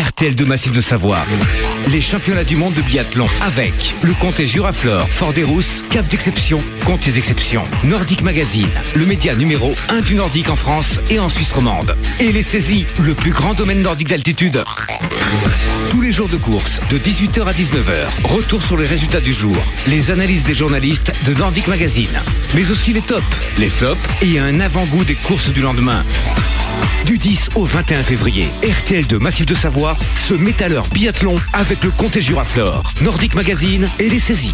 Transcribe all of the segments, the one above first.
RTL de Massif de Savoie. Les championnats du monde de biathlon avec le comté Juraflore, Fort des Rousses, Cave d'exception, comté d'exception, Nordic Magazine, le média numéro 1 du Nordique en France et en Suisse romande. Et les saisies, le plus grand domaine nordique d'altitude. Tous les jours de course, de 18h à 19h, retour sur les résultats du jour, les analyses des journalistes de Nordic Magazine, mais aussi les tops, les flops et un avant-goût des courses du lendemain. Du 10 au 21 février, RTL de Massif de Savoie se met à l'heure biathlon avec le Comté Juraflore, Nordic Magazine et les saisies.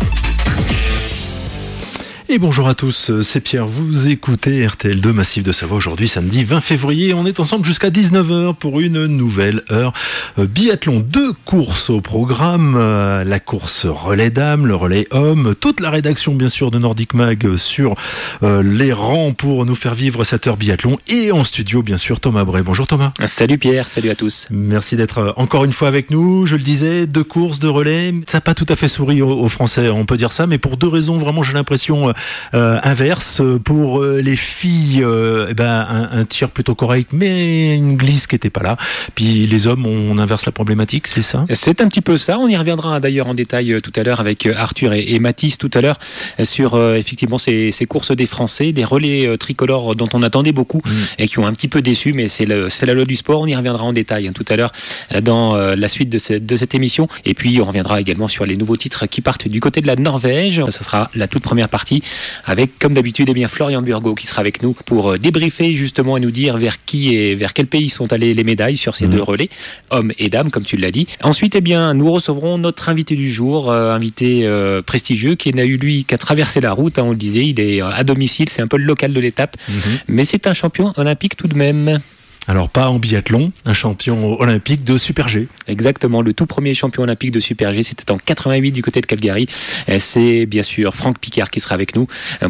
Et bonjour à tous, c'est Pierre, vous écoutez RTL2 Massif de Savoie aujourd'hui samedi 20 février. On est ensemble jusqu'à 19h pour une nouvelle heure euh, biathlon. Deux courses au programme, euh, la course relais dames, le relais homme, toute la rédaction bien sûr de Nordic Mag sur euh, les rangs pour nous faire vivre cette heure biathlon et en studio bien sûr Thomas Bray. Bonjour Thomas. Salut Pierre, salut à tous. Merci d'être encore une fois avec nous. Je le disais, deux courses, de relais. Ça n'a pas tout à fait souri aux Français, on peut dire ça, mais pour deux raisons vraiment j'ai l'impression euh, inverse pour euh, les filles, euh, eh ben, un, un, tir plutôt correct, mais une glisse qui n'était pas là. Puis les hommes, on inverse la problématique, c'est ça? C'est un petit peu ça. On y reviendra d'ailleurs en détail tout à l'heure avec Arthur et, et Mathis tout à l'heure sur effectivement ces, ces, courses des Français, des relais tricolores dont on attendait beaucoup mmh. et qui ont un petit peu déçu, mais c'est la loi du sport. On y reviendra en détail hein, tout à l'heure dans la suite de, ce, de, cette émission. Et puis on reviendra également sur les nouveaux titres qui partent du côté de la Norvège. Ça sera la toute première partie avec, comme d'habitude, eh bien, Florian Burgo qui sera avec nous pour euh, débriefer justement et nous dire vers qui et vers quel pays sont allées les médailles sur ces mmh. deux relais, hommes et dames, comme tu l'as dit. Ensuite, eh bien, nous recevrons notre invité du jour, euh, invité euh, prestigieux qui n'a eu lui qu'à traverser la route, hein, on le disait, il est à domicile, c'est un peu le local de l'étape, mmh. mais c'est un champion olympique tout de même. Alors pas en biathlon, un champion olympique de Super G. Exactement, le tout premier champion olympique de Super G, c'était en 88 du côté de Calgary. C'est bien sûr Franck Picard qui sera avec nous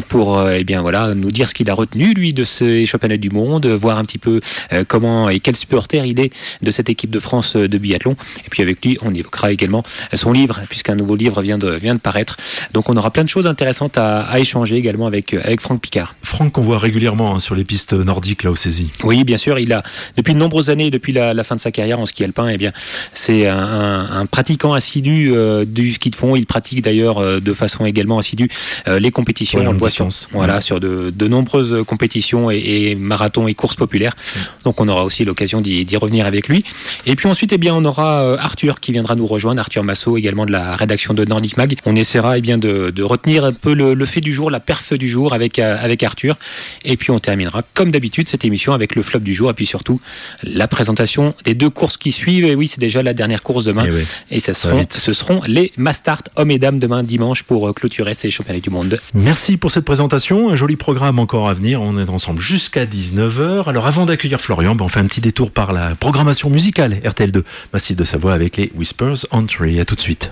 pour euh, eh bien voilà nous dire ce qu'il a retenu lui de ces championnats du monde, voir un petit peu euh, comment et quel supporter il est de cette équipe de France de biathlon. Et puis avec lui, on évoquera également son livre puisqu'un nouveau livre vient de vient de paraître. Donc on aura plein de choses intéressantes à, à échanger également avec avec Franck Picard. Franck qu'on voit régulièrement hein, sur les pistes nordiques là au saisie. Oui, bien sûr, il a depuis de nombreuses années, depuis la, la, fin de sa carrière en ski alpin, eh bien, c'est un, un, un, pratiquant assidu euh, du ski de fond. Il pratique d'ailleurs euh, de façon également assidue euh, les compétitions. Ouais, on le voit sur, voilà, sur de, de, nombreuses compétitions et, et, marathons et courses populaires. Mmh. Donc, on aura aussi l'occasion d'y revenir avec lui. Et puis ensuite, eh bien, on aura Arthur qui viendra nous rejoindre, Arthur Massot, également de la rédaction de Nordic Mag. On essaiera eh bien de, de retenir un peu le, le, fait du jour, la perf du jour avec avec Arthur. Et puis on terminera comme d'habitude cette émission avec le flop du jour et puis surtout la présentation des deux courses qui suivent. Et oui, c'est déjà la dernière course demain. Et, oui. et ce, seront, ce seront les Mastart hommes et dames demain dimanche pour clôturer ces championnats du monde. Merci pour cette présentation. Un joli programme encore à venir. On est ensemble jusqu'à 19h. Alors avant d'accueillir Florian, ben on fait un petit détour par la programmation musicale RTL2 Massif de Savoie avec les Whispers Entry. À tout de suite.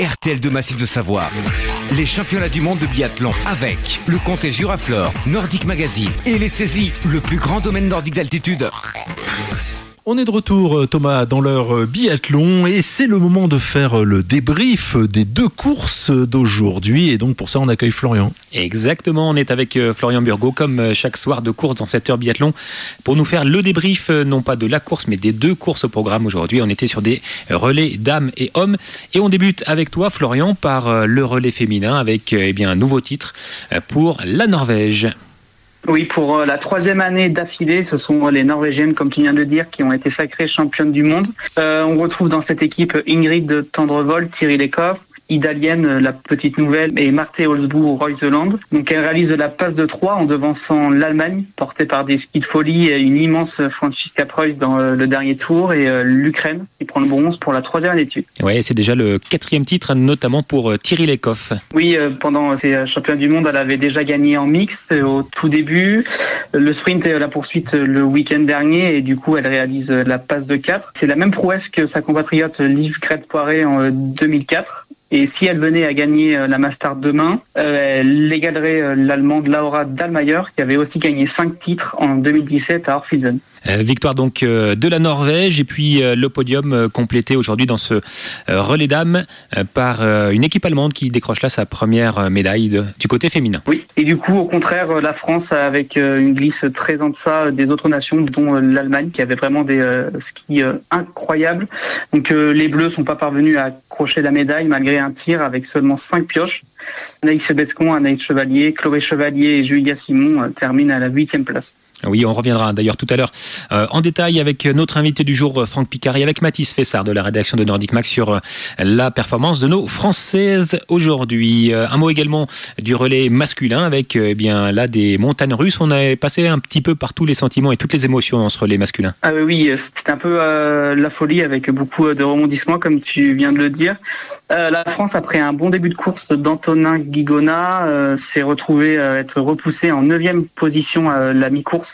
RTL de Massif de Savoie. Les championnats du monde de biathlon avec le comté Juraflore, Nordic Magazine et les saisies, le plus grand domaine nordique d'altitude. On est de retour, Thomas, dans leur biathlon et c'est le moment de faire le débrief des deux courses d'aujourd'hui. Et donc pour ça, on accueille Florian. Exactement, on est avec Florian Burgot, comme chaque soir de course dans cette heure biathlon, pour nous faire le débrief, non pas de la course, mais des deux courses au programme aujourd'hui. On était sur des relais dames et hommes. Et on débute avec toi, Florian, par le relais féminin avec eh bien, un nouveau titre pour la Norvège. Oui, pour euh, la troisième année d'affilée, ce sont les Norvégiennes, comme tu viens de dire, qui ont été sacrées championnes du monde. Euh, on retrouve dans cette équipe Ingrid Tendrevol, Thierry Lecoff, Idalienne, la petite nouvelle, et Marthe Holzbourg Reuseland. Donc elle réalise la passe de 3 en devançant l'Allemagne, portée par des skis de folie et une immense Franziska Preuss dans le dernier tour, et euh, l'Ukraine qui prend le bronze pour la troisième année dessus. Oui, c'est déjà le quatrième titre, notamment pour Thierry Lecoff. Oui, euh, pendant ces championnats du monde, elle avait déjà gagné en mixte au tout début. Le sprint et la poursuite le week-end dernier, et du coup elle réalise la passe de 4. C'est la même prouesse que sa compatriote Liv Crête-Poiré en 2004. Et si elle venait à gagner la Master demain, elle égalerait l'Allemande Laura Dahlmeier, qui avait aussi gagné cinq titres en 2017 à Orphilsen. Euh, victoire donc euh, de la Norvège et puis euh, le podium complété aujourd'hui dans ce relais dames par une équipe allemande qui décroche là sa première médaille du côté féminin. Oui, et du coup au contraire la France avec une glisse très en deçà des autres nations dont l'Allemagne qui avait vraiment des skis incroyables. Donc les Bleus sont pas parvenus à accrocher la médaille malgré un tir avec seulement 5 pioches. Anaïs Sebescon, Anaïs Chevalier, Chloé Chevalier et Julia Simon terminent à la huitième place. Oui, on reviendra d'ailleurs tout à l'heure euh, en détail avec notre invité du jour, Franck Picard, et avec Mathis Fessard de la rédaction de Nordic Max sur euh, la performance de nos Françaises aujourd'hui. Euh, un mot également du relais masculin avec eh là des montagnes russes. On a passé un petit peu par tous les sentiments et toutes les émotions dans ce relais masculin. Ah oui, c'était un peu la folie avec beaucoup de rebondissements comme tu viens de le dire. la France, après un bon début de course d'Antonin Guigona, s'est retrouvé être repoussé en neuvième position à la mi-course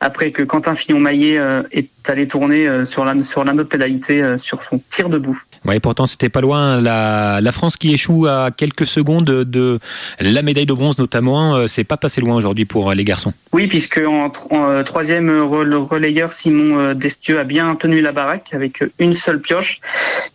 après que Quentin Fillon-Maillet euh, est allé tourner euh, sur la, sur pénalité euh, sur son tir debout. Oui, pourtant c'était pas loin. La, la, France qui échoue à quelques secondes de la médaille de bronze notamment, c'est pas passé loin aujourd'hui pour les garçons. Oui, puisque en, troisième relayeur, Simon Destieux a bien tenu la baraque avec une seule pioche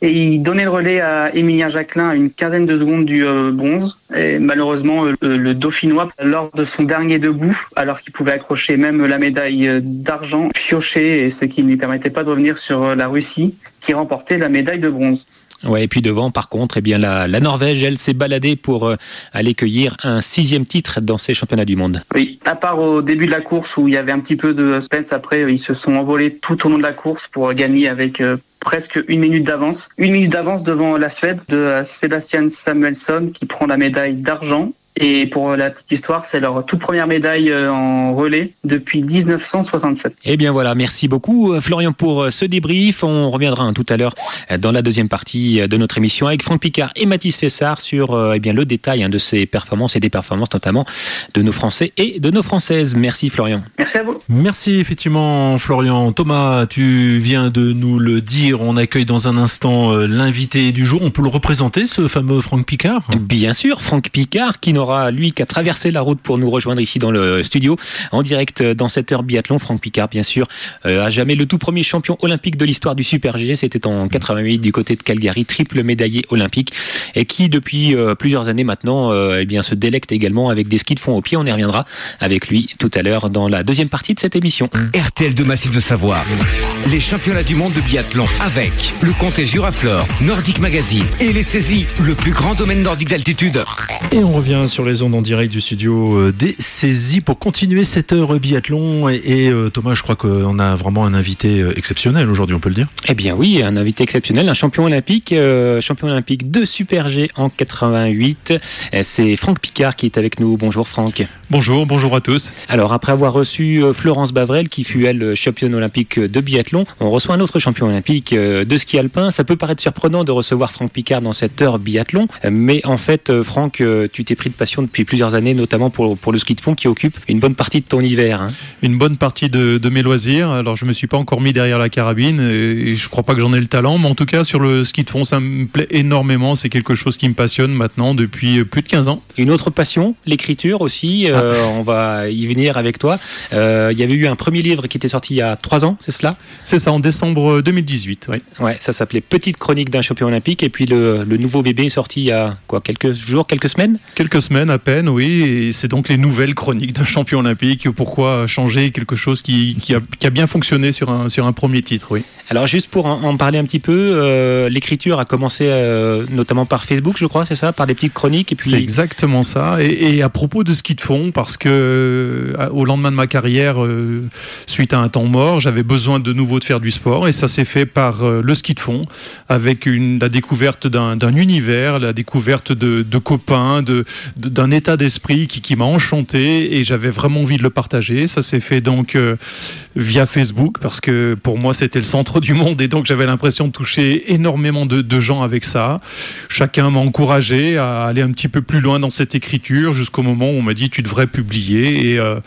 et il donnait le relais à Émilien Jacquelin à une quinzaine de secondes du bronze. Et malheureusement, le Dauphinois, lors de son dernier debout, alors qu'il pouvait accrocher même la médaille d'argent, pioché, et ce qui ne lui permettait pas de revenir sur la Russie, qui remportait la médaille de bronze. Ouais, et puis devant, par contre, eh bien, la, la Norvège, elle s'est baladée pour euh, aller cueillir un sixième titre dans ces championnats du monde. Oui, à part au début de la course où il y avait un petit peu de suspense, après, ils se sont envolés tout au long de la course pour gagner avec euh, presque une minute d'avance. Une minute d'avance devant la Suède de euh, Sébastien Samuelsson qui prend la médaille d'argent et pour la petite histoire, c'est leur toute première médaille euh, en relais depuis 1967. Eh bien voilà, merci beaucoup euh, Florian pour euh, ce débrief. On reviendra hein, tout à l'heure dans la deuxième partie de notre émission avec Franck Picard et Mathis Fessard sur eh bien, le détail hein, de ces performances et des performances notamment de nos Français et de nos Françaises. Merci Florian. Merci à vous. Merci effectivement Florian. Thomas, tu viens de nous le dire. On accueille dans un instant l'invité du jour. On peut le représenter, ce fameux Franck Picard? Bien sûr, Franck Picard qui aura, lui, qu'à traverser la route pour nous rejoindre ici dans le studio, en direct dans cette heure biathlon. Franck Picard, bien sûr, euh, à jamais le tout premier champion olympique de l'histoire du Super G. C'était en 88 du côté de Calgary, triple médaillé olympique, et qui, depuis euh, plusieurs années maintenant, euh, eh bien, se délecte également avec des skis de fond au pied. On y reviendra avec lui tout à l'heure dans la deuxième partie de cette émission. RTL de Massif de Savoir, les championnats du monde de biathlon avec le comté Juraflore, Nordic Magazine et les saisies, le plus grand domaine nordique d'altitude. Et on revient sur les ondes en direct du studio euh, des saisies pour continuer cette heure biathlon. Et, euh, Thomas, je crois qu'on a vraiment un invité euh, exceptionnel aujourd'hui, on peut le dire Eh bien oui, un invité exceptionnel, un champion olympique, champion olympique de Super G en 88. C'est Franck Picard qui est avec nous. Bonjour Franck. Bonjour, bonjour à tous. Alors après avoir reçu Florence Bavrel qui fut elle championne olympique de biathlon, on reçoit un autre champion olympique de ski alpin. Ça peut paraître surprenant de recevoir Franck Picard dans cette heure biathlon, mais en fait Franck, tu t'es pris de passion depuis plusieurs années, notamment pour, pour le ski de fond qui occupe une bonne partie de ton hiver. Hein. Une bonne partie de, de, mes loisirs. Alors je me suis pas encore mis derrière la carabine et je crois pas que j'en ai le talent, mais en tout cas sur le ski de fond, ça me plaît énormément. C'est quelque chose qui me passionne maintenant depuis plus de 15 ans. Une autre passion, l'écriture aussi. Euh, ah. on va y venir avec toi. Euh, il y avait eu un premier livre qui était sorti il y a 3 ans, c'est cela? C'est ça, en décembre 2018. Oui. Ouais, ça s'appelait Petite chronique d'un champion olympique et puis le, le nouveau bébé est sorti il y a quoi quelques jours, quelques semaines? Quelques semaines à peine, oui. Et c'est donc les nouvelles chroniques d'un champion olympique. Pourquoi changer quelque chose qui, qui, a, qui, a, bien fonctionné sur un, sur un premier titre, oui. Alors juste pour en, parler un petit peu, euh, l'écriture a commencé euh, notamment par Facebook, je crois, c'est ça, par des petites chroniques. Et puis... C'est exactement ça. Et, et, à propos de ski de fond, parce que euh, au lendemain de ma carrière, suite à un temps mort, j'avais besoin de nouveau de faire du sport. Et ça s'est fait par le ski de fond, avec une, la découverte d'un univers, la découverte de, de copains, de, d'un état d'esprit qui, m'a enchanté et j'avais vraiment envie de le partager. Ça s'est fait donc euh, via Facebook parce que pour moi c'était le centre du monde et donc j'avais l'impression de toucher énormément de, de, gens avec ça. Chacun m'a encouragé à aller un petit peu plus loin dans cette écriture jusqu'au moment où on m'a dit tu devrais publier et euh,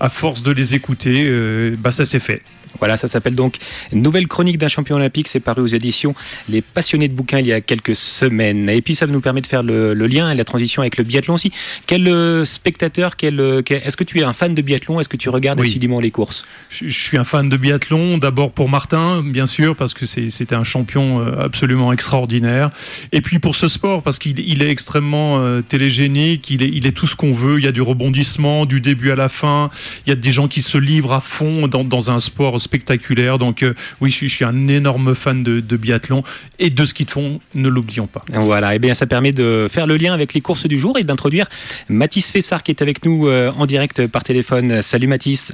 à force de les écouter, euh, bah ça s'est fait. Voilà, ça s'appelle donc Nouvelle chronique d'un champion olympique. C'est paru aux éditions Les Passionnés de bouquins il y a quelques semaines. Et puis ça nous permet de faire le, lien et la transition avec le biathlon aussi. Quel euh, spectateur, quel, euh, est-ce que tu es un fan de biathlon? Est-ce que tu regardes assidûment les courses? Je, suis un fan de biathlon. D'abord pour Martin, bien sûr, parce que c'était un champion euh, absolument extraordinaire. Et puis pour ce sport, parce qu'il est extrêmement télégénique. Il est, il est tout ce qu'on veut. Il y a du rebondissement du début à la fin. Il y a des gens qui se livrent à fond dans, dans un sport spectaculaire. Donc euh, oui, je suis, un énorme fan de, biathlon et de ski de fond, ne l'oublions pas. Voilà, et eh bien ça permet de faire le lien avec les courses du jour et d'introduire Mathis Fessard qui est avec nous euh, en direct par téléphone. Salut Mathis.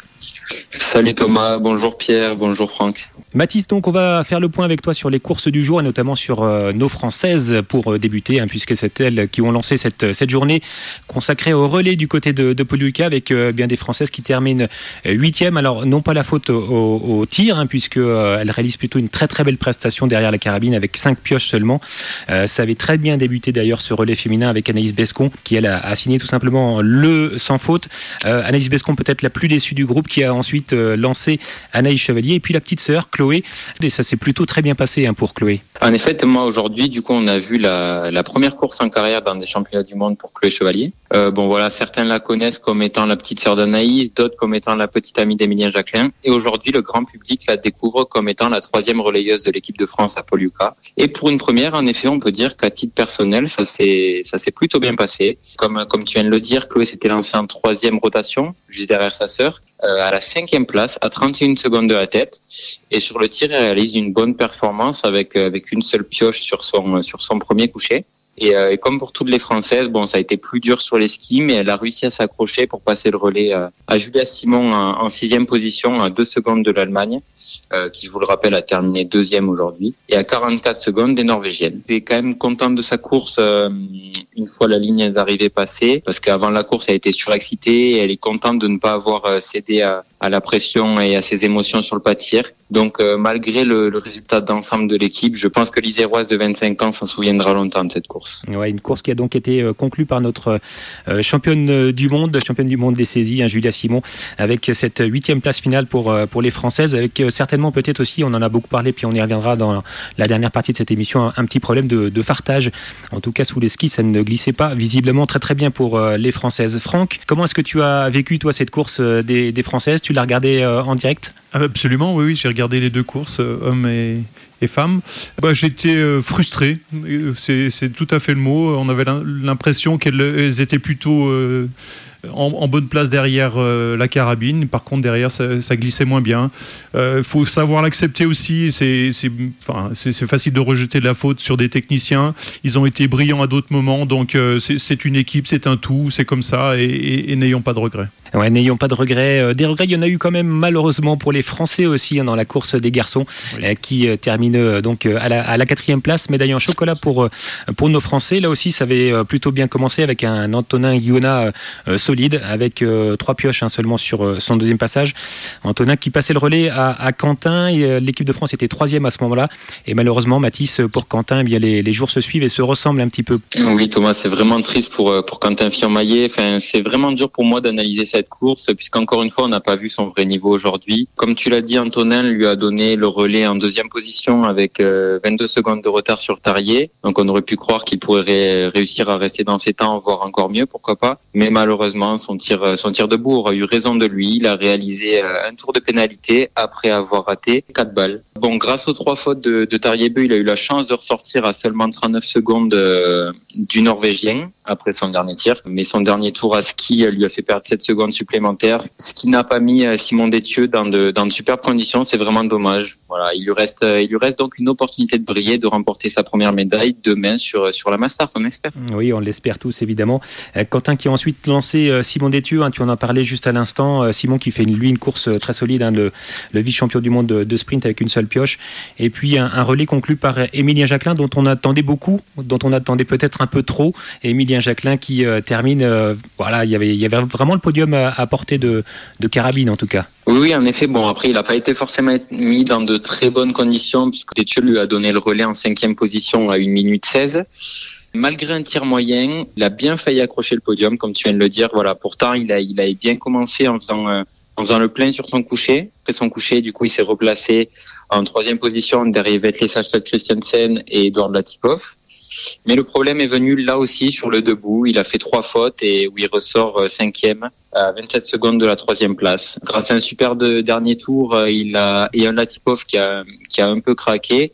Salut Thomas, bonjour Pierre, bonjour Franck. Mathis, donc on va faire le point avec toi sur les courses du jour et notamment sur euh, nos Françaises pour euh, débuter, hein, puisque c'est elles qui ont lancé cette, cette journée consacrée au relais du côté de, de avec euh, bien des Françaises qui terminent huitième. Alors non pas la faute au, tir, hein, puisque réalisent plutôt une très très belle prestation derrière la carabine avec cinq pioches seulement. ça avait très bien débuté d'ailleurs ce relais féminin avec Anaïs Bescon, qui elle a, signé tout simplement le sans faute. Anaïs Bescon peut-être la plus déçue du groupe, qui a ensuite lancé Anaïs Chevalier et puis la petite sœur Chloé et ça s'est plutôt très bien passé hein, pour Chloé. En effet, moi aujourd'hui, du coup, on a vu la, première course en carrière dans des championnats du monde pour Chloé Chevalier. Euh, bon voilà, certains la connaissent comme étant la petite sœur d'Anaïs, d'autres comme étant la petite amie d'Emilien Jacquelin. Et aujourd'hui, le grand public la découvre comme étant la troisième relayeuse de l'équipe de France à Poliuca. Et pour une première, en effet, on peut dire qu'à titre personnel, ça s'est ça s'est plutôt bien passé. Comme comme tu viens de le dire, Chloé s'était lancée en troisième rotation, juste derrière sa sœur, euh, à la cinquième place, à 31 secondes de la tête. Et sur le tir, elle réalise une bonne performance avec avec une seule pioche sur son sur son premier coucher. Euh, et, comme pour toutes les Françaises, bon, ça a été plus dur sur les skis, mais elle a réussi à s'accrocher pour passer le relais euh, à Julia Simon en, sixième position, à deux secondes de l'Allemagne, euh, qui, je vous le rappelle, a terminé deuxième aujourd'hui, et à 44 secondes des Norvégiennes. Elle est quand même contente de sa course une fois la ligne d'arrivée passée, parce qu'avant la course, elle été surexcitée, et elle est contente de ne pas avoir cédé à, à la pression et à ses émotions sur le pas de tir. Donc euh, malgré le, résultat d'ensemble de l'équipe, je pense que l'Iséroise de 25 ans s'en souviendra longtemps de cette course. Ouais, une course qui a donc été euh, conclue par notre euh, championne du monde, championne du monde des saisies, hein, Julia Simon, avec cette huitième place finale pour, pour les Françaises, avec certainement peut-être aussi, on en a beaucoup parlé, puis on y reviendra dans la dernière partie de cette émission, un, petit problème de, fartage. En tout cas, sous les skis, ça ne glissait pas visiblement très très bien pour les Françaises. Franck, comment est-ce que tu as vécu toi cette course des, Françaises? L'as regardé en direct Absolument, oui, oui. J'ai regardé les deux courses, euh, hommes et, femmes. Bah, J'étais euh, frustré, euh, c'est tout à fait le mot. On avait l'impression qu'elles étaient plutôt en, bonne place derrière la carabine. Par contre, derrière, ça, glissait moins bien. Il faut savoir l'accepter aussi. C'est enfin, facile de rejeter la faute sur des techniciens. Ils ont été brillants à d'autres moments. Donc, c'est une équipe, c'est un tout, c'est comme ça. et n'ayons pas de regrets. Ouais, n'ayons pas de regrets. Euh, des regrets, il y en a eu quand même malheureusement pour les Français aussi hein, dans la course des garçons euh, qui euh, terminent donc à la, quatrième place, médaille en chocolat pour, pour nos Français. Là aussi, ça avait plutôt bien commencé avec un Antonin Guiona solide avec trois pioches hein, seulement sur son deuxième passage. Antonin qui passait le relais à, Quentin. L'équipe de France était troisième à ce moment-là. Et malheureusement, Mathis, pour Quentin, eh bien, les, jours se suivent et se ressemblent un petit peu. Oui, Thomas, c'est vraiment triste pour, pour Quentin Firmaillet. C'est vraiment dur pour moi d'analyser cette course, puisqu'encore une fois, on n'a pas vu son vrai niveau aujourd'hui. Comme tu l'as dit, Antonin lui a donné le relais en deuxième position avec 22 euh, secondes de retard sur Tarier. Donc on aurait pu croire qu'il pourrait réussir à rester dans ses temps, voire encore mieux, pourquoi pas. Mais malheureusement, son tir, son tir debout aura eu raison de lui. Il a réalisé euh, un tour de pénalité après avoir raté 4 balles. Bon, grâce aux trois fautes de, de il a eu la chance de ressortir à seulement 39 secondes euh, du Norvégien après son dernier tir. Mais son dernier tour à ski lui a fait perdre 7 secondes supplémentaires, ce qui n'a pas mis euh, Simon Détieux dans de, dans de superbes conditions. C'est vraiment dommage. Voilà, il lui reste, euh, il lui reste donc une opportunité de briller, de remporter sa première médaille demain sur, sur la Masters, on espère. Oui, on l'espère tous évidemment. Euh, Quentin qui a ensuite lancé Simon Détieux, hein, tu en as parlé juste à l'instant. Simon qui fait lui une course très solide, hein, le, le vice-champion du monde de, sprint avec une seule pioche. Et puis un, relais conclu par Émilien Jacquelin dont on attendait beaucoup, dont on attendait peut-être un peu trop. Émilien Jacquelin qui termine, voilà, il y avait, vraiment le podium à, portée de, carabine en tout cas. Oui, en effet. Bon, après, il n'a pas été forcément mis dans de très bonnes conditions, puisque Détieux lui a donné le relais en cinquième position à 1 minute 16. Malgré un tir moyen, il a bien failli accrocher le podium, comme tu viens de le dire. Voilà. Pourtant, il a, bien commencé en faisant en faisant le plein sur son coucher. Après son coucher, du coup, il s'est replacé en troisième position derrière Vetley Sachstad Christiansen et Edouard Latipov. Mais le problème est venu là aussi sur le debout. Il a fait trois fautes et où il ressort euh, cinquième à 27 secondes de la troisième place. Grâce à un super de dernier tour, euh, il a et un Latipov qui a qui a un peu craqué.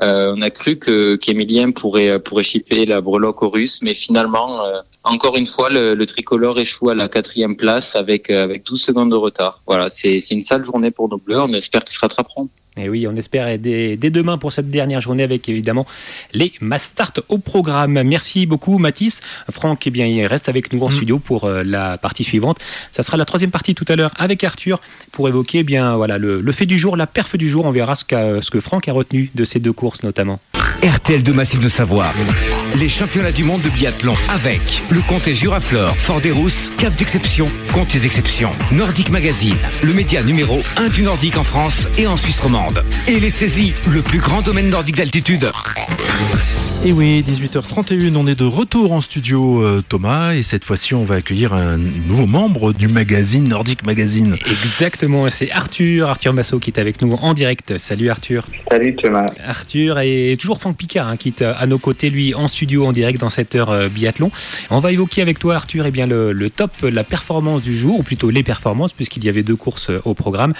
Euh, on a cru que qu'Emilien pourrait pourrait chipper la breloque aux Russes, mais finalement, encore une fois, le, le, tricolore échoue à la quatrième place avec avec 12 secondes de retard. Voilà, c'est c'est une sale journée pour nos Bleus. On espère qu'ils se rattraperont. Et oui, on espère dès, dès, demain pour cette dernière journée avec évidemment les Mastart au programme. Merci beaucoup Mathis. Franck, eh bien, il reste avec nous en mmh. studio pour euh, la partie suivante. Ça sera la troisième partie tout à l'heure avec Arthur pour évoquer eh bien voilà le, le, fait du jour, la perf du jour. On verra ce, qu ce que Franck a retenu de ces deux courses notamment. RTL de Massif de Savoie. Les championnats du monde de biathlon avec le comté Juraflore, Fort des Rousses, Cave d'exception, comté d'exception, Nordic Magazine, le média numéro 1 du Nordique en France et en Suisse romande. Et les saisies, le plus grand domaine nordique d'altitude. Et oui, 18h31, on est de retour en studio euh, Thomas et cette fois-ci on va accueillir un nouveau membre du magazine Nordic Magazine. Exactement, c'est Arthur, Arthur Massot qui est avec nous en direct. Salut Arthur. Salut Thomas. Arthur et toujours Franck Picard hein, qui est à nos côtés lui en studio en direct dans cette heure euh, biathlon. On va évoquer avec toi Arthur eh bien, le, top, la performance du jour, ou plutôt les performances puisqu'il y avait deux courses euh, au programme.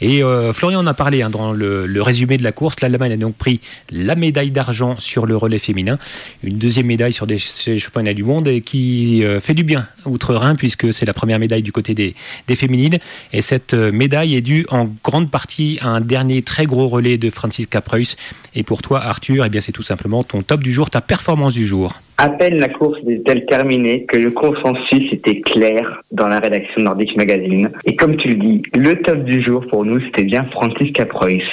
Et euh, Florian en a parlé hein, dans le, résumé de la course. L'Allemagne a donc pris la médaille d'argent sur le relais féminin, une deuxième médaille sur des championnats du monde et qui fait du bien outre-Rhin puisque c'est la première médaille du côté des, féminines. Et cette médaille est due en grande partie à un dernier très gros relais de Franziska Preuss. Et pour toi Arthur, eh bien c'est tout simplement ton top du jour, ta performance du jour. À peine la course était-elle terminée que le consensus était clair dans la rédaction Nordic Magazine. Et comme tu le dis, le top du jour pour nous, c'était bien Franziska Preuss.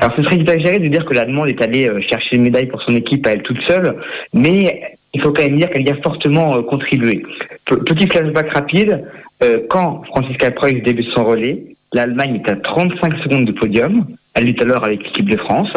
Alors ce serait exagéré de dire que la demande est allée chercher une médaille pour son équipe à elle toute seule, mais il faut quand même dire qu'elle y a fortement contribué. Petit flashback rapide, quand Franziska Preuss débute son relais, l'Allemagne est à 35 secondes de podium, elle est alors avec l'équipe de France.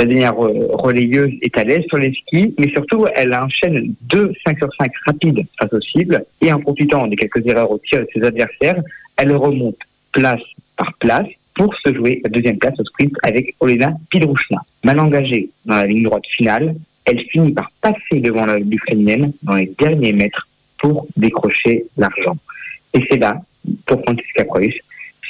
La dernière relayeuse est à l'aise sur les skis, mais surtout, elle enchaîne deux 5 sur 5 rapides face au cible, et en profitant des quelques erreurs au tir de ses adversaires, elle remonte place par place pour se jouer la deuxième place au sprint avec Olena Pidrouchna. Mal engagée dans la ligne droite finale, elle finit par passer devant l'Ukrainienne dans les derniers mètres pour décrocher l'argent. Et c'est là, pour Franziska Preuss,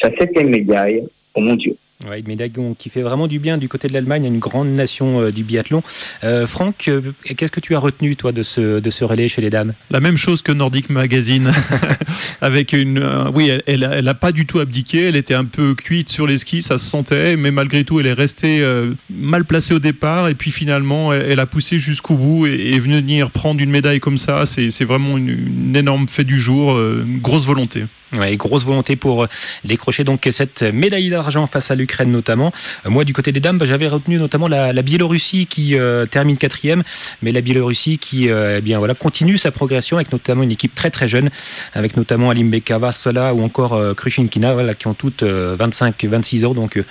sa septième médaille aux mondiaux. Ouais, une médaille qui fait vraiment du bien du côté de l'Allemagne, une grande nation euh, du biathlon. Euh, Franck, euh, qu'est-ce que tu as retenu toi de ce, de ce relais chez les dames? La même chose que Nordic Magazine, avec une, oui, elle, elle, elle pas du tout abdiqué, elle était un peu cuite sur les skis, ça se sentait, mais malgré tout, elle est restée mal placée au départ, et puis finalement, elle, elle a poussé jusqu'au bout et, et, venir prendre une médaille comme ça, c'est vraiment une, une, énorme fait du jour, une grosse volonté. Ouais, grosse volonté pour décrocher donc cette médaille d'argent face à l'Ukraine notamment. Moi du côté des dames, bah, j'avais retenu notamment la, Biélorussie qui euh, termine quatrième, mais la Biélorussie qui euh, eh bien voilà continue sa progression avec notamment une équipe très très jeune, avec notamment Alimbeka Vasola ou encore euh, Krushinkina, qui ont toutes 25-26 ans, donc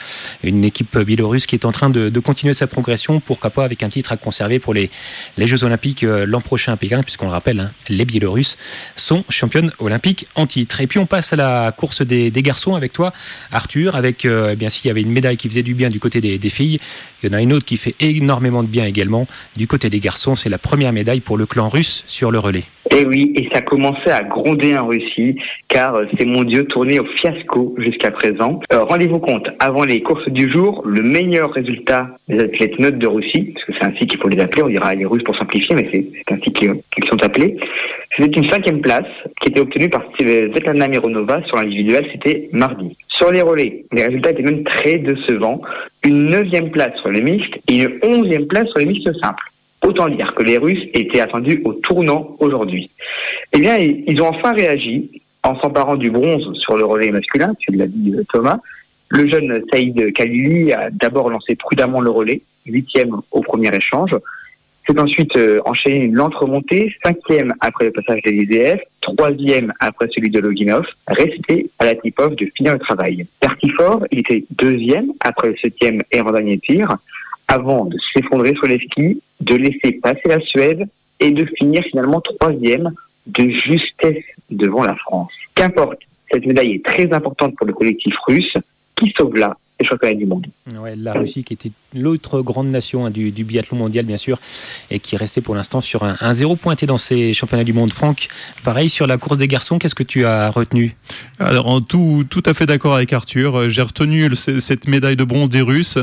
une équipe biélorusse qui est en train de, continuer sa progression, pourquoi pas avec un titre à conserver pour les, les Jeux Olympiques l'an prochain à Pékin, puisqu'on le rappelle, hein, les Biélorusses sont championnes olympiques en titre. Et puis on passe à la course des, garçons avec toi, Arthur, avec euh, eh bien s'il y avait une médaille qui faisait du bien du côté des, filles, il y en a une autre qui fait énormément de bien également du côté des garçons. C'est la première médaille pour le clan russe sur le relais. Et oui, et ça commençait à gronder en Russie, car euh, ces mondiaux tournaient au fiasco jusqu'à présent. Euh, Rendez-vous compte, avant les courses du jour, le meilleur résultat des athlètes neutres de Russie, parce que c'est ainsi qu'il faut les appeler, on dira les Russes pour simplifier, mais c'est ainsi qu'ils sont appelés, c'était une cinquième place qui était obtenue par Svetlana Mironova sur l'individuel, c'était mardi. Sur les relais, les résultats étaient même très décevants. Une neuvième place sur les mixtes et une onzième place sur les mixtes simples. Autant dire que les Russes étaient attendus au tournant aujourd'hui. Eh bien, ils ont enfin réagi en s'emparant du bronze sur le relais masculin, tu l'as dit Thomas. Le jeune Saïd Khalili a d'abord lancé prudemment le relais, huitième au premier échange. C'est ensuite euh, enchaîné une lente remontée, cinquième après le passage de l'IDF, troisième après celui de Loginov, resté à la tip-off de finir le travail. Parti fort, il était deuxième après le septième et en dernier tir, avant de s'effondrer sur les skis, de laisser passer la Suède et de finir finalement troisième de justesse devant la France. Qu'importe, Cette médaille est très importante pour le collectif russe qui sauve là les championnats du monde. Ouais, la Russie qui était l'autre grande nation hein, du, biathlon mondial bien sûr et qui restait pour l'instant sur un, zéro pointé dans ces championnats du monde. Franck, pareil sur la course des garçons, qu'est-ce que tu as retenu? Alors en tout, tout à fait d'accord avec Arthur, j'ai retenu cette médaille de bronze des Russes.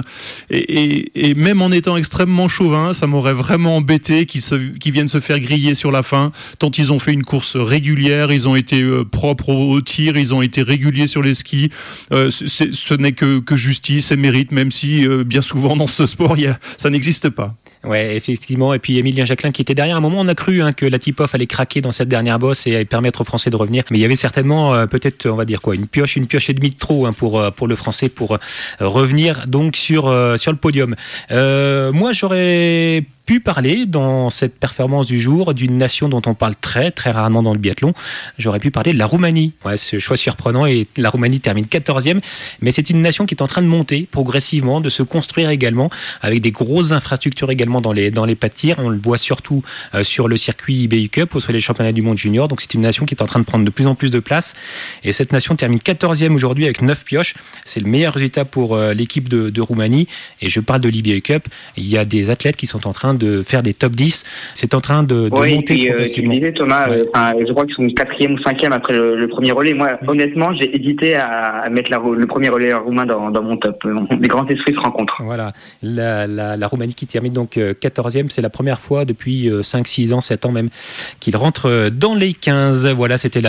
Et, même en étant extrêmement chauvin, ça m'aurait vraiment embêté qu'ils viennent se faire griller sur la fin, tant ils ont fait une course régulière, ils ont été euh, propres au, tir, ils ont été réguliers sur les skis, euh, ce n'est que, que justice et mérite, même si euh, bien souvent dans ce sport, y a, ça n'existe pas. Ouais, effectivement. Et puis Emilien Jacquelin qui était derrière. À un moment, on a cru hein, que la tip-off allait craquer dans cette dernière bosse et permettre aux Français de revenir. Mais il y avait certainement euh, peut-être, on va dire quoi, une pioche, une pioche et demie de trop hein, pour euh, pour le Français pour revenir donc sur sur le podium. moi, j'aurais pu parler dans cette performance du jour d'une nation dont on parle très très rarement dans le biathlon. J'aurais pu parler de la Roumanie. Ouais, ce choix surprenant et la Roumanie termine 14e, mais c'est une nation qui est en train de monter progressivement, de se construire également avec des grosses infrastructures également dans les dans les pas On le voit surtout euh, sur le circuit IBU Cup ou sur les championnats du monde junior. Donc c'est une nation qui est en train de prendre de plus en plus de place et cette nation termine 14e aujourd'hui avec 9 pioches. C'est le meilleur résultat pour euh, l'équipe de, de Roumanie et je parle de l'IBU Cup. Il y a des athlètes qui sont en train de faire des top 10. C'est en train de, de oui, monter puis, euh, tu disais, Thomas, euh, je crois qu'ils sont quatrième ou cinquième après le, premier relais. Moi, honnêtement, j'ai hésité à, mettre le premier relais roumain dans, mon top. Les grands esprits se rencontrent. Voilà. La, la, Roumanie qui termine donc 14e, euh, c'est la première fois depuis 5, 6 ans, 7 ans même, qu'il rentre dans les 15. Voilà, c'était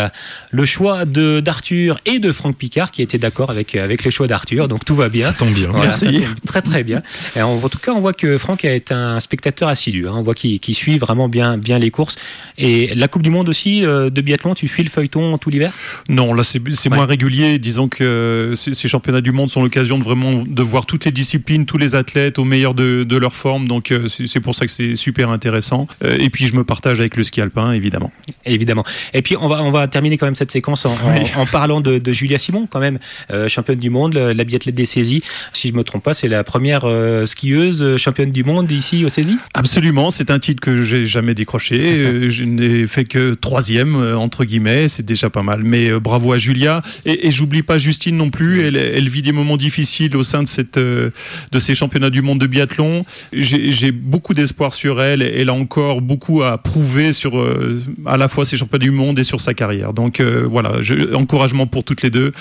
le choix d'Arthur et de Franck Picard qui étaient d'accord avec, avec les choix d'Arthur. Donc tout va bien. Ça tombe bien. Merci. très très bien. Et en, en, tout cas, on voit que Franck est un spectateur assidu. Hein. On voit qu'il suit vraiment bien, bien les courses. Et la Coupe du Monde aussi euh, de biathlon, tu suis le feuilleton tout l'hiver? Non, là c'est moins régulier. Disons que ces, championnats du monde sont l'occasion de vraiment de voir toutes les disciplines, tous les athlètes au meilleur de, leur forme. Donc euh, c'est pour ça que c'est super intéressant. Euh, et puis je me partage avec le ski alpin, évidemment. Évidemment. Et puis on va, on va terminer quand même cette séquence en, en, parlant de, Julia Simon, quand même, championne du monde, la biathlète des saisies. Si je me trompe pas, c'est la première skieuse championne du monde ici au saisies Absolument, c'est un titre que j'ai jamais décroché. Euh, je n'ai fait que troisième euh, entre guillemets, c'est déjà pas mal. Mais euh, bravo à Julia et, j'oublie pas Justine non plus. Elle, vit des moments difficiles au sein de cette de ces championnats du monde de biathlon. J'ai beaucoup d'espoir sur elle. Elle a encore beaucoup à prouver sur à la fois ses championnats du monde et sur sa carrière. Donc voilà, je, encouragement pour toutes les deux.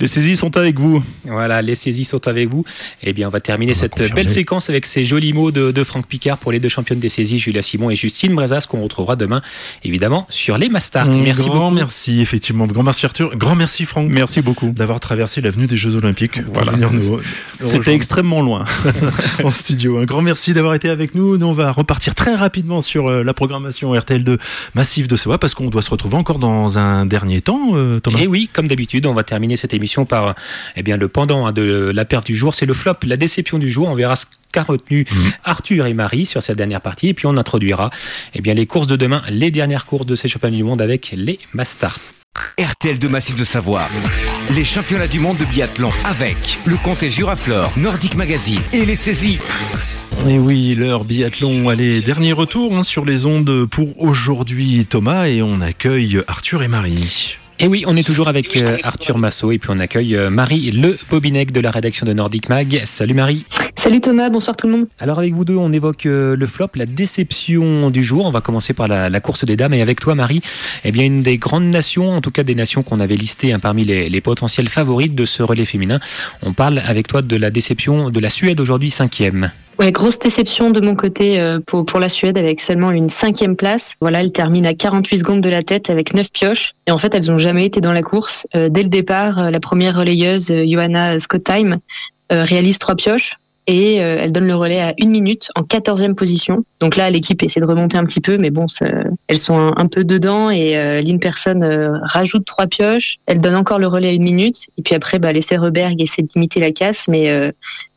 Les saisies sont avec vous. Voilà, les saisies sont avec vous. Eh bien, on va terminer cette belle séquence avec ces jolis mots de, de Franck Picard pour les deux championnes des saisies, Julia Simon et Justine Brezas, qu'on retrouvera demain, évidemment, sur les Mastart. Mmh, merci grand merci, effectivement. Grand merci Arthur. Grand merci Franck. Merci beaucoup. D'avoir traversé l'avenue des Jeux Olympiques. Voilà. C'était extrêmement loin. en studio. Un grand merci d'avoir été avec nous. Nous, on va repartir très rapidement sur euh, la programmation RTL2 Massif de Savoie parce qu'on doit se retrouver encore dans un dernier temps, euh, Thomas. Et oui, comme d'habitude, on va terminer cette émission par eh bien, le pendant hein, de la perte du jour. C'est le flop, la déception du jour. On verra ce qu'a retenu mhm. Arthur et Marie sur cette dernière partie. Et puis on introduira eh bien, les courses de demain, les dernières courses de ces championnats du monde avec les Mastart. RTL de Massif de Savoie. Les championnats du monde de biathlon avec le comté Juraflore, Nordic Magazine et les saisies. Et oui, l'heure biathlon, allez, dernier retour hein, sur les ondes pour aujourd'hui Thomas et on accueille Arthur et Marie. Et oui, on est toujours avec euh, Arthur Massot et puis on accueille euh, Marie Le Bobinec de la rédaction de Nordic Mag. Salut Marie. Salut Thomas, bonsoir tout le monde. Alors avec vous deux, on évoque euh, le flop, la déception du jour. On va commencer par la, course des dames et avec toi Marie, eh bien une des grandes nations, en tout cas des nations qu'on avait listées hein, parmi les, les potentielles favorites de ce relais féminin. On parle avec toi de la déception de la Suède aujourd'hui cinquième. Ouais, grosse déception de mon côté euh, pour, la Suède avec seulement une cinquième place. Voilà, elle termine à 48 secondes de la tête avec 9 pioches. Et en fait, elles n'ont jamais été dans la course. Euh, dès le départ, euh, la première relayeuse, Johanna Scottheim, réalise trois pioches et elle donne le relais à une minute en 14e position. Donc là, l'équipe essaie de remonter un petit peu, mais bon, elles sont un, peu dedans et euh, Lynn Person rajoute trois pioches. Elle donne encore le relais à une minute et puis après, bah, les Serreberg essaient d'imiter la casse, mais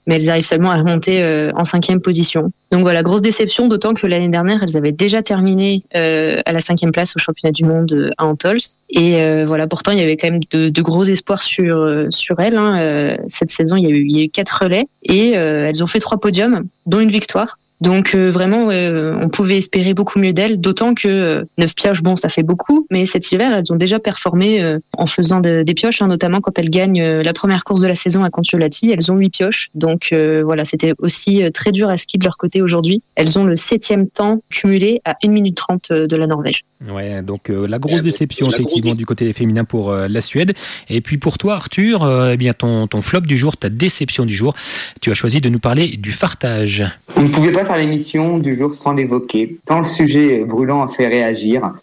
mais elles arrivent seulement à remonter euh, en cinquième position. Donc voilà, grosse déception, d'autant que l'année dernière, elles avaient déjà terminé euh, à la cinquième place au championnat du monde euh, à Antols. Et voilà, pourtant, il y avait quand même de, gros espoirs sur sur elles. Hein. cette saison, il y, a eu, il y a eu quatre relais et elles ont fait trois podiums, dont une victoire. Donc vraiment, on pouvait espérer beaucoup mieux d'elles, d'autant que neuf pioches, bon, ça fait beaucoup, mais cet hiver, elles ont déjà performé en faisant des pioches, hein, notamment quand elles gagnent la première course de la saison à Contiolati, elles ont huit pioches. Donc voilà, c'était aussi très dur à ski de leur côté aujourd'hui. Elles ont le septième temps cumulé à 1 minute 30 de la Norvège. Ouais, donc la grosse déception effectivement du côté féminin pour la Suède. Et puis pour toi, Arthur, eh bien ton, ton flop du jour, ta déception du jour, tu as choisi de nous parler du fartage. On ne pouvait pas faire l'émission du jour sans l'évoquer, tant le sujet brûlant a fait réagir.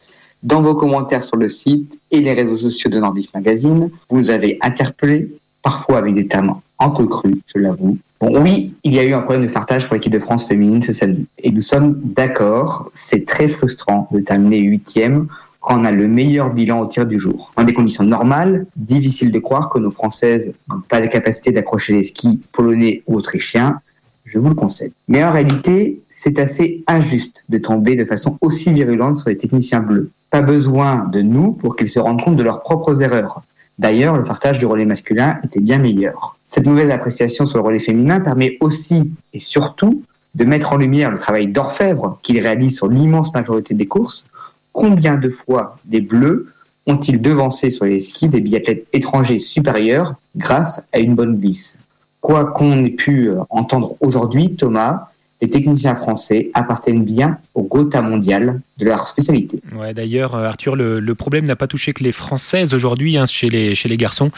Dans vos commentaires sur le site et les réseaux sociaux de Nordic Magazine, vous nous avez interpellé, parfois avec des termes un peu crus, je l'avoue. Bon, oui, il y a eu un problème de fartage pour l'équipe de France féminine ce samedi. Et nous sommes d'accord, c'est très frustrant de terminer huitième quand on a le meilleur bilan au tir du jour. Dans des conditions normales, difficile de croire que nos Françaises n'ont pas la capacité d'accrocher les skis polonais ou autrichiens, je vous le concède. Mais en réalité, c'est assez injuste de tomber de façon aussi virulente sur les techniciens bleus. Pas besoin de nous pour qu'ils se rendent compte de leurs propres erreurs. D'ailleurs, le partage du relais masculin était bien meilleur. Cette mauvaise appréciation sur le relais féminin permet aussi et surtout de mettre en lumière le travail d'orfèvre qu'ils réalisent sur l'immense majorité des courses combien de fois des Bleus ont-ils devancé sur les skis des biathlètes étrangers supérieurs grâce à une bonne glisse? Quoi qu'on ait pu euh, entendre aujourd'hui, Thomas, les techniciens français appartiennent bien au Gotha mondial de leur spécialité. Ouais, D'ailleurs, euh, Arthur, le, problème n'a pas touché que les Françaises aujourd'hui hein, chez, les, chez les garçons.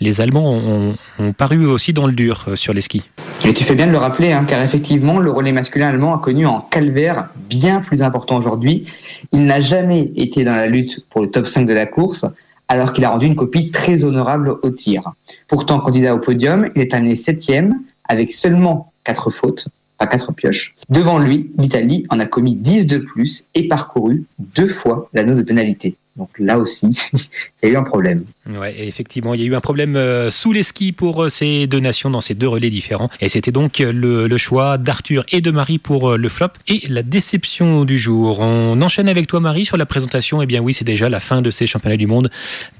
Les Allemands ont, ont, paru aussi dans le dur euh, sur les skis. Et tu fais bien de le rappeler, hein, car effectivement, le relais masculin allemand a connu un calvaire bien plus important aujourd'hui. Il n'a jamais été dans la lutte pour le top 5 de la course, alors qu'il a rendu une copie très honorable au tir. Pourtant, candidat au podium, il est amené septième avec seulement quatre fautes, pas quatre pioches. Devant lui, l'Italie en a commis 10 de plus et parcouru deux fois l'anneau de pénalité. Donc là aussi, il y a eu un problème. Ouais, effectivement, il y a eu un problème euh, sous les skis pour euh, ces deux nations dans ces deux relais différents. Et c'était donc le, le choix d'Arthur et de Marie pour euh, le flop et la déception du jour. On enchaîne avec toi, Marie, sur la présentation. Eh bien oui, c'est déjà la fin de ces championnats du monde.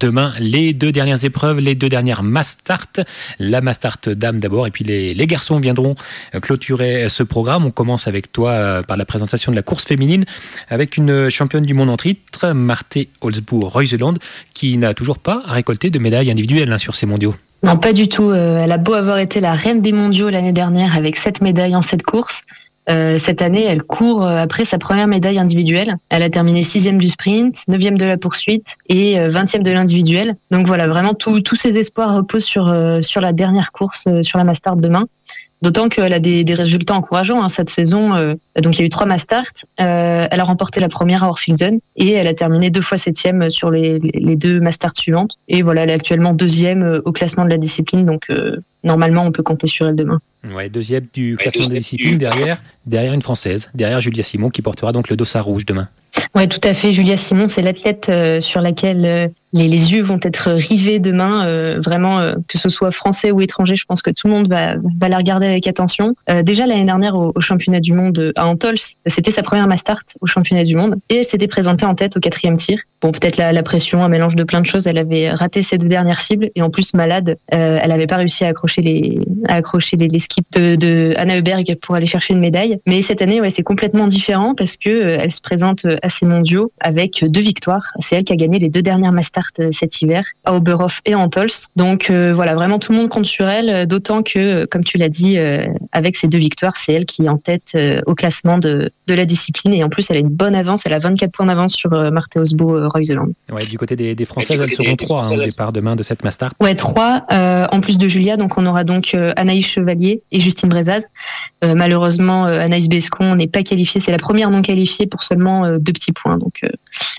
Demain, les deux dernières épreuves, les deux dernières Mastart. La Mastart dame d'abord, et puis les, les garçons viendront clôturer ce programme. On commence avec toi par la présentation de la course féminine avec une championne du monde en titre, Marthe Holzbourg-Reuseland, qui n'a toujours pas récolté de médailles individuelles hein, sur ces mondiaux. Non, pas du tout. Euh, elle a beau avoir été la reine des mondiaux l'année dernière avec sept médailles en cette course. Euh, cette année, elle court euh, après sa première médaille individuelle. Elle a terminé sixième du sprint, neuvième de la poursuite et vingtième de l'individuel. Donc voilà, vraiment tous ses espoirs reposent sur sur la dernière course, sur la Mastart demain. D'autant qu'elle a des, des, résultats encourageants hein, cette saison. Euh, donc il y a eu trois Mastart. Euh, elle a remporté la première à Orphilsen et elle a terminé deux fois septième sur les, les deux Mastart suivantes. Et voilà, elle est actuellement deuxième euh, au classement de la discipline. Donc euh, normalement, on peut compter sur elle demain. Ouais, deuxième du classement de la discipline derrière, derrière une française, derrière Julia Simon qui portera donc le dossard rouge demain. Oui, tout à fait. Julia Simon, c'est l'athlète euh, sur laquelle euh, les, yeux vont être rivés demain. Euh, vraiment, que ce soit français ou étranger, je pense que tout le monde va, la regarder avec attention. déjà l'année dernière au, championnat du monde à Antols, c'était sa première Mastart au championnat du monde et elle s'était présentée en tête au quatrième tir. Bon, peut-être la, pression, un mélange de plein de choses. Elle avait raté ses deux dernières cibles et en plus malade, elle n'avait pas réussi à accrocher les, à skips de, de Anna Heuberg pour aller chercher une médaille. Mais cette année, ouais, c'est complètement différent parce que elle se présente à ces mondiaux avec deux victoires. C'est elle qui a gagné les deux dernières Mastart euh, cet hiver, à Oberhof et Antols. Donc euh, voilà, vraiment tout le monde compte sur elle, euh, d'autant que, comme tu l'as dit, avec ces deux victoires, c'est elle qui est en tête au classement de, de la discipline. Et en plus, elle a une bonne avance, elle a 24 points d'avance sur Marthe Osbo Reuseland. Ouais, du côté des, des Françaises, elles seront trois hein, au départ demain de cette Mastart. Ouais, trois, en plus de Julia. Donc on aura donc Anaïs Chevalier et Justine Brezaz. malheureusement, Anaïs Bescon n'est pas qualifiée. C'est la première non qualifiée pour seulement deux petits points. Donc euh,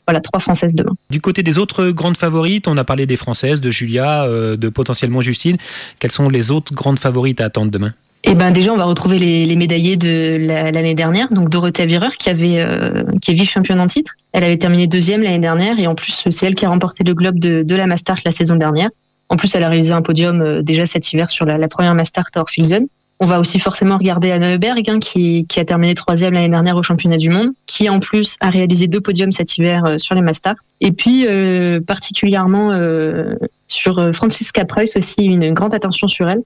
voilà, trois Françaises demain. Du côté des autres grandes favorites, on a parlé des Françaises, de Julia, euh, de potentiellement Justine. Quelles sont les autres grandes favorites à attendre demain? Eh ben déjà, on va retrouver les, médaillés de l'année dernière. Donc Dorothée Vireur, qui avait, euh, qui est vice-championne en titre. Elle avait terminé deuxième l'année dernière et en plus c'est elle qui a remporté le globe de, la Mastart la saison dernière. En plus, elle a réalisé un podium déjà cet hiver sur la, première Mastart à Orphilsen. On va aussi forcément regarder Anne Heuberg, hein, qui, qui, a terminé troisième l'année dernière au championnat du monde, qui en plus a réalisé deux podiums cet hiver euh, sur les Masters. Et puis euh, particulièrement euh, sur euh, Francisca Preuss aussi une grande attention sur elle,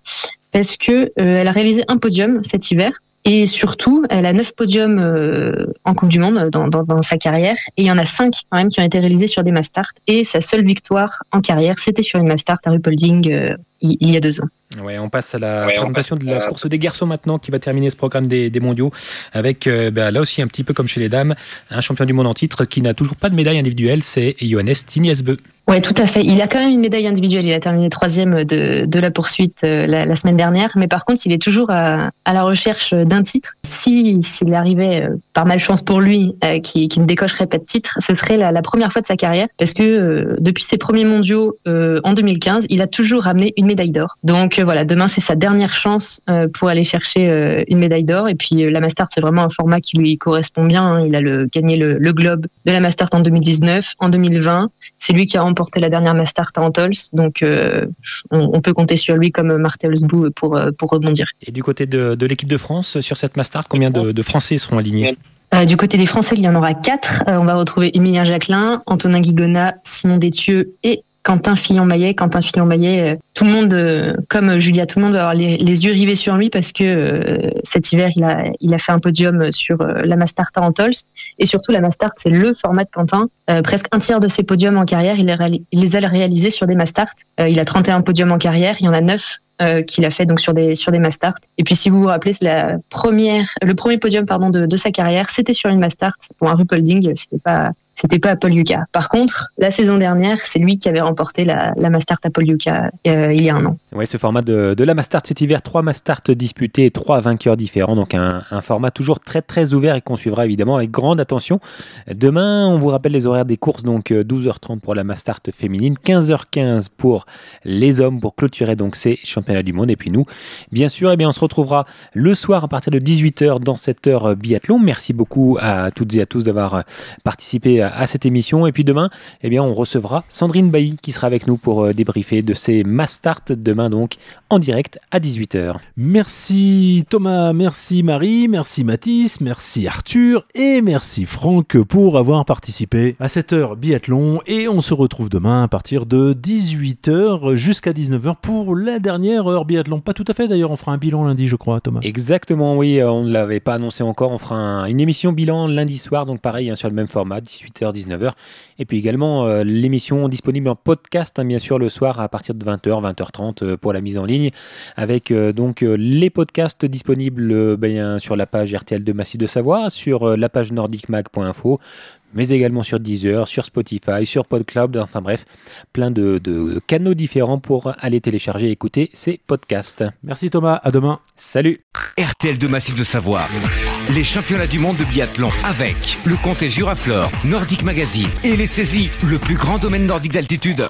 parce que elle a réalisé un podium cet hiver. Et surtout, elle a neuf podiums euh, en Coupe du Monde dans, dans, dans, sa carrière. Et il y en a cinq quand même qui ont été réalisés sur des Mastart. Et sa seule victoire en carrière, c'était sur une Mastart à Ruppolding euh, il, y a deux ans. Ouais, on passe à la ouais, présentation de la course des garçons maintenant qui va terminer ce programme des, des mondiaux avec euh, bah, là aussi un petit peu comme chez les dames, un champion du monde en titre qui n'a toujours pas de médaille individuelle, c'est Johannes Tiniesbö. Ouais, tout à fait. Il a quand même une médaille individuelle. Il a terminé troisième de, de la poursuite euh, la, la, semaine dernière, mais par contre, il est toujours à, à la recherche d'un titre. Si s'il arrivait euh, par malchance pour lui, euh, qui, qui, ne décocherait pas de titre, ce serait la, la, première fois de sa carrière, parce que euh, depuis ses premiers mondiaux euh, en 2015, il a toujours ramené une médaille d'or. Donc voilà, demain c'est sa dernière chance pour aller chercher une médaille d'or. Et puis la Mastart, c'est vraiment un format qui lui correspond bien. Hein. Il a le, gagné le, le globe de la Mastart en 2019, en 2020. C'est lui qui a remporté la dernière Mastart à Antols, donc euh, on, on, peut compter sur lui comme Martelsbou pour, pour rebondir. Et du côté de, de l'équipe de France, sur cette Mastart, combien de, de Français seront alignés? Euh, du côté des Français, il y en aura quatre. Euh, on va retrouver Emilien Jacquelin, Antonin Guigona, Simon Détieux et Quentin Fillon-Maillet. Quentin Fillon-Maillet, euh, tout le monde, euh, comme Julia, tout le monde va avoir les, les, yeux rivés sur lui parce que euh, cet hiver, il a, il a fait un podium sur la Mastart à Antols. Et surtout, la Mastart, c'est le format de Quentin. presque un tiers de ses podiums en carrière, il, les a réalisés sur des Mastart. il a 31 podiums en carrière, il y en a 9 euh, qu'il a fait donc sur des sur des Mastart. Et puis si vous vous rappelez, la première, le premier podium pardon de, de sa carrière, c'était sur une Mastart. Pour un Ruppolding, c'était pas c'était pas Paul Yuka. Par contre, la saison dernière, c'est lui qui avait remporté la, la Mastart à Yuka euh, il y a un an. Ouais, ce format de, de la Mastart cet hiver, trois Mastart disputés, trois vainqueurs différents, donc un, un, format toujours très très ouvert et qu'on suivra évidemment avec grande attention. Demain, on vous rappelle les horaires des courses, donc 12h30 pour la Mastart féminine, 15h15 pour les hommes pour clôturer donc ces championnats du monde. Et puis nous, bien sûr, eh bien, on se retrouvera le soir à partir de 18h dans cette heure biathlon. Merci beaucoup à toutes et à tous d'avoir participé à cette émission. Et puis demain, eh bien, on recevra Sandrine Bailly qui sera avec nous pour débriefer de ces Mastart demain donc en direct à 18h. Merci Thomas, merci Marie, merci Mathis, merci Arthur et merci Franck pour avoir participé à cette heure biathlon. Et on se retrouve demain à partir de 18h jusqu'à 19h pour la dernière heure biathlon. Pas tout à fait d'ailleurs, on fera un bilan lundi, je crois, Thomas. Exactement, oui, on ne l'avait pas annoncé encore. On fera un, une émission bilan lundi soir, donc pareil, hein, sur le même format, 18h 19h. Et puis également euh, l'émission disponible en podcast, hein, bien sûr, le soir à partir de 20h, 20h30 euh, pour la mise en ligne, avec euh, donc les podcasts disponibles bien, sur la page RTL de Massif de Savoie, sur la page nordicmag.info, mais également sur Deezer, sur Spotify, sur PodCloud, enfin bref, plein de, de, canaux différents pour aller télécharger et écouter ces podcasts. Merci Thomas, à demain. Salut. RTL de Massif de Savoie, les championnats du monde de biathlon avec le comté Juraflore, Nordic Magazine et les saisies, le plus grand domaine nordique d'altitude.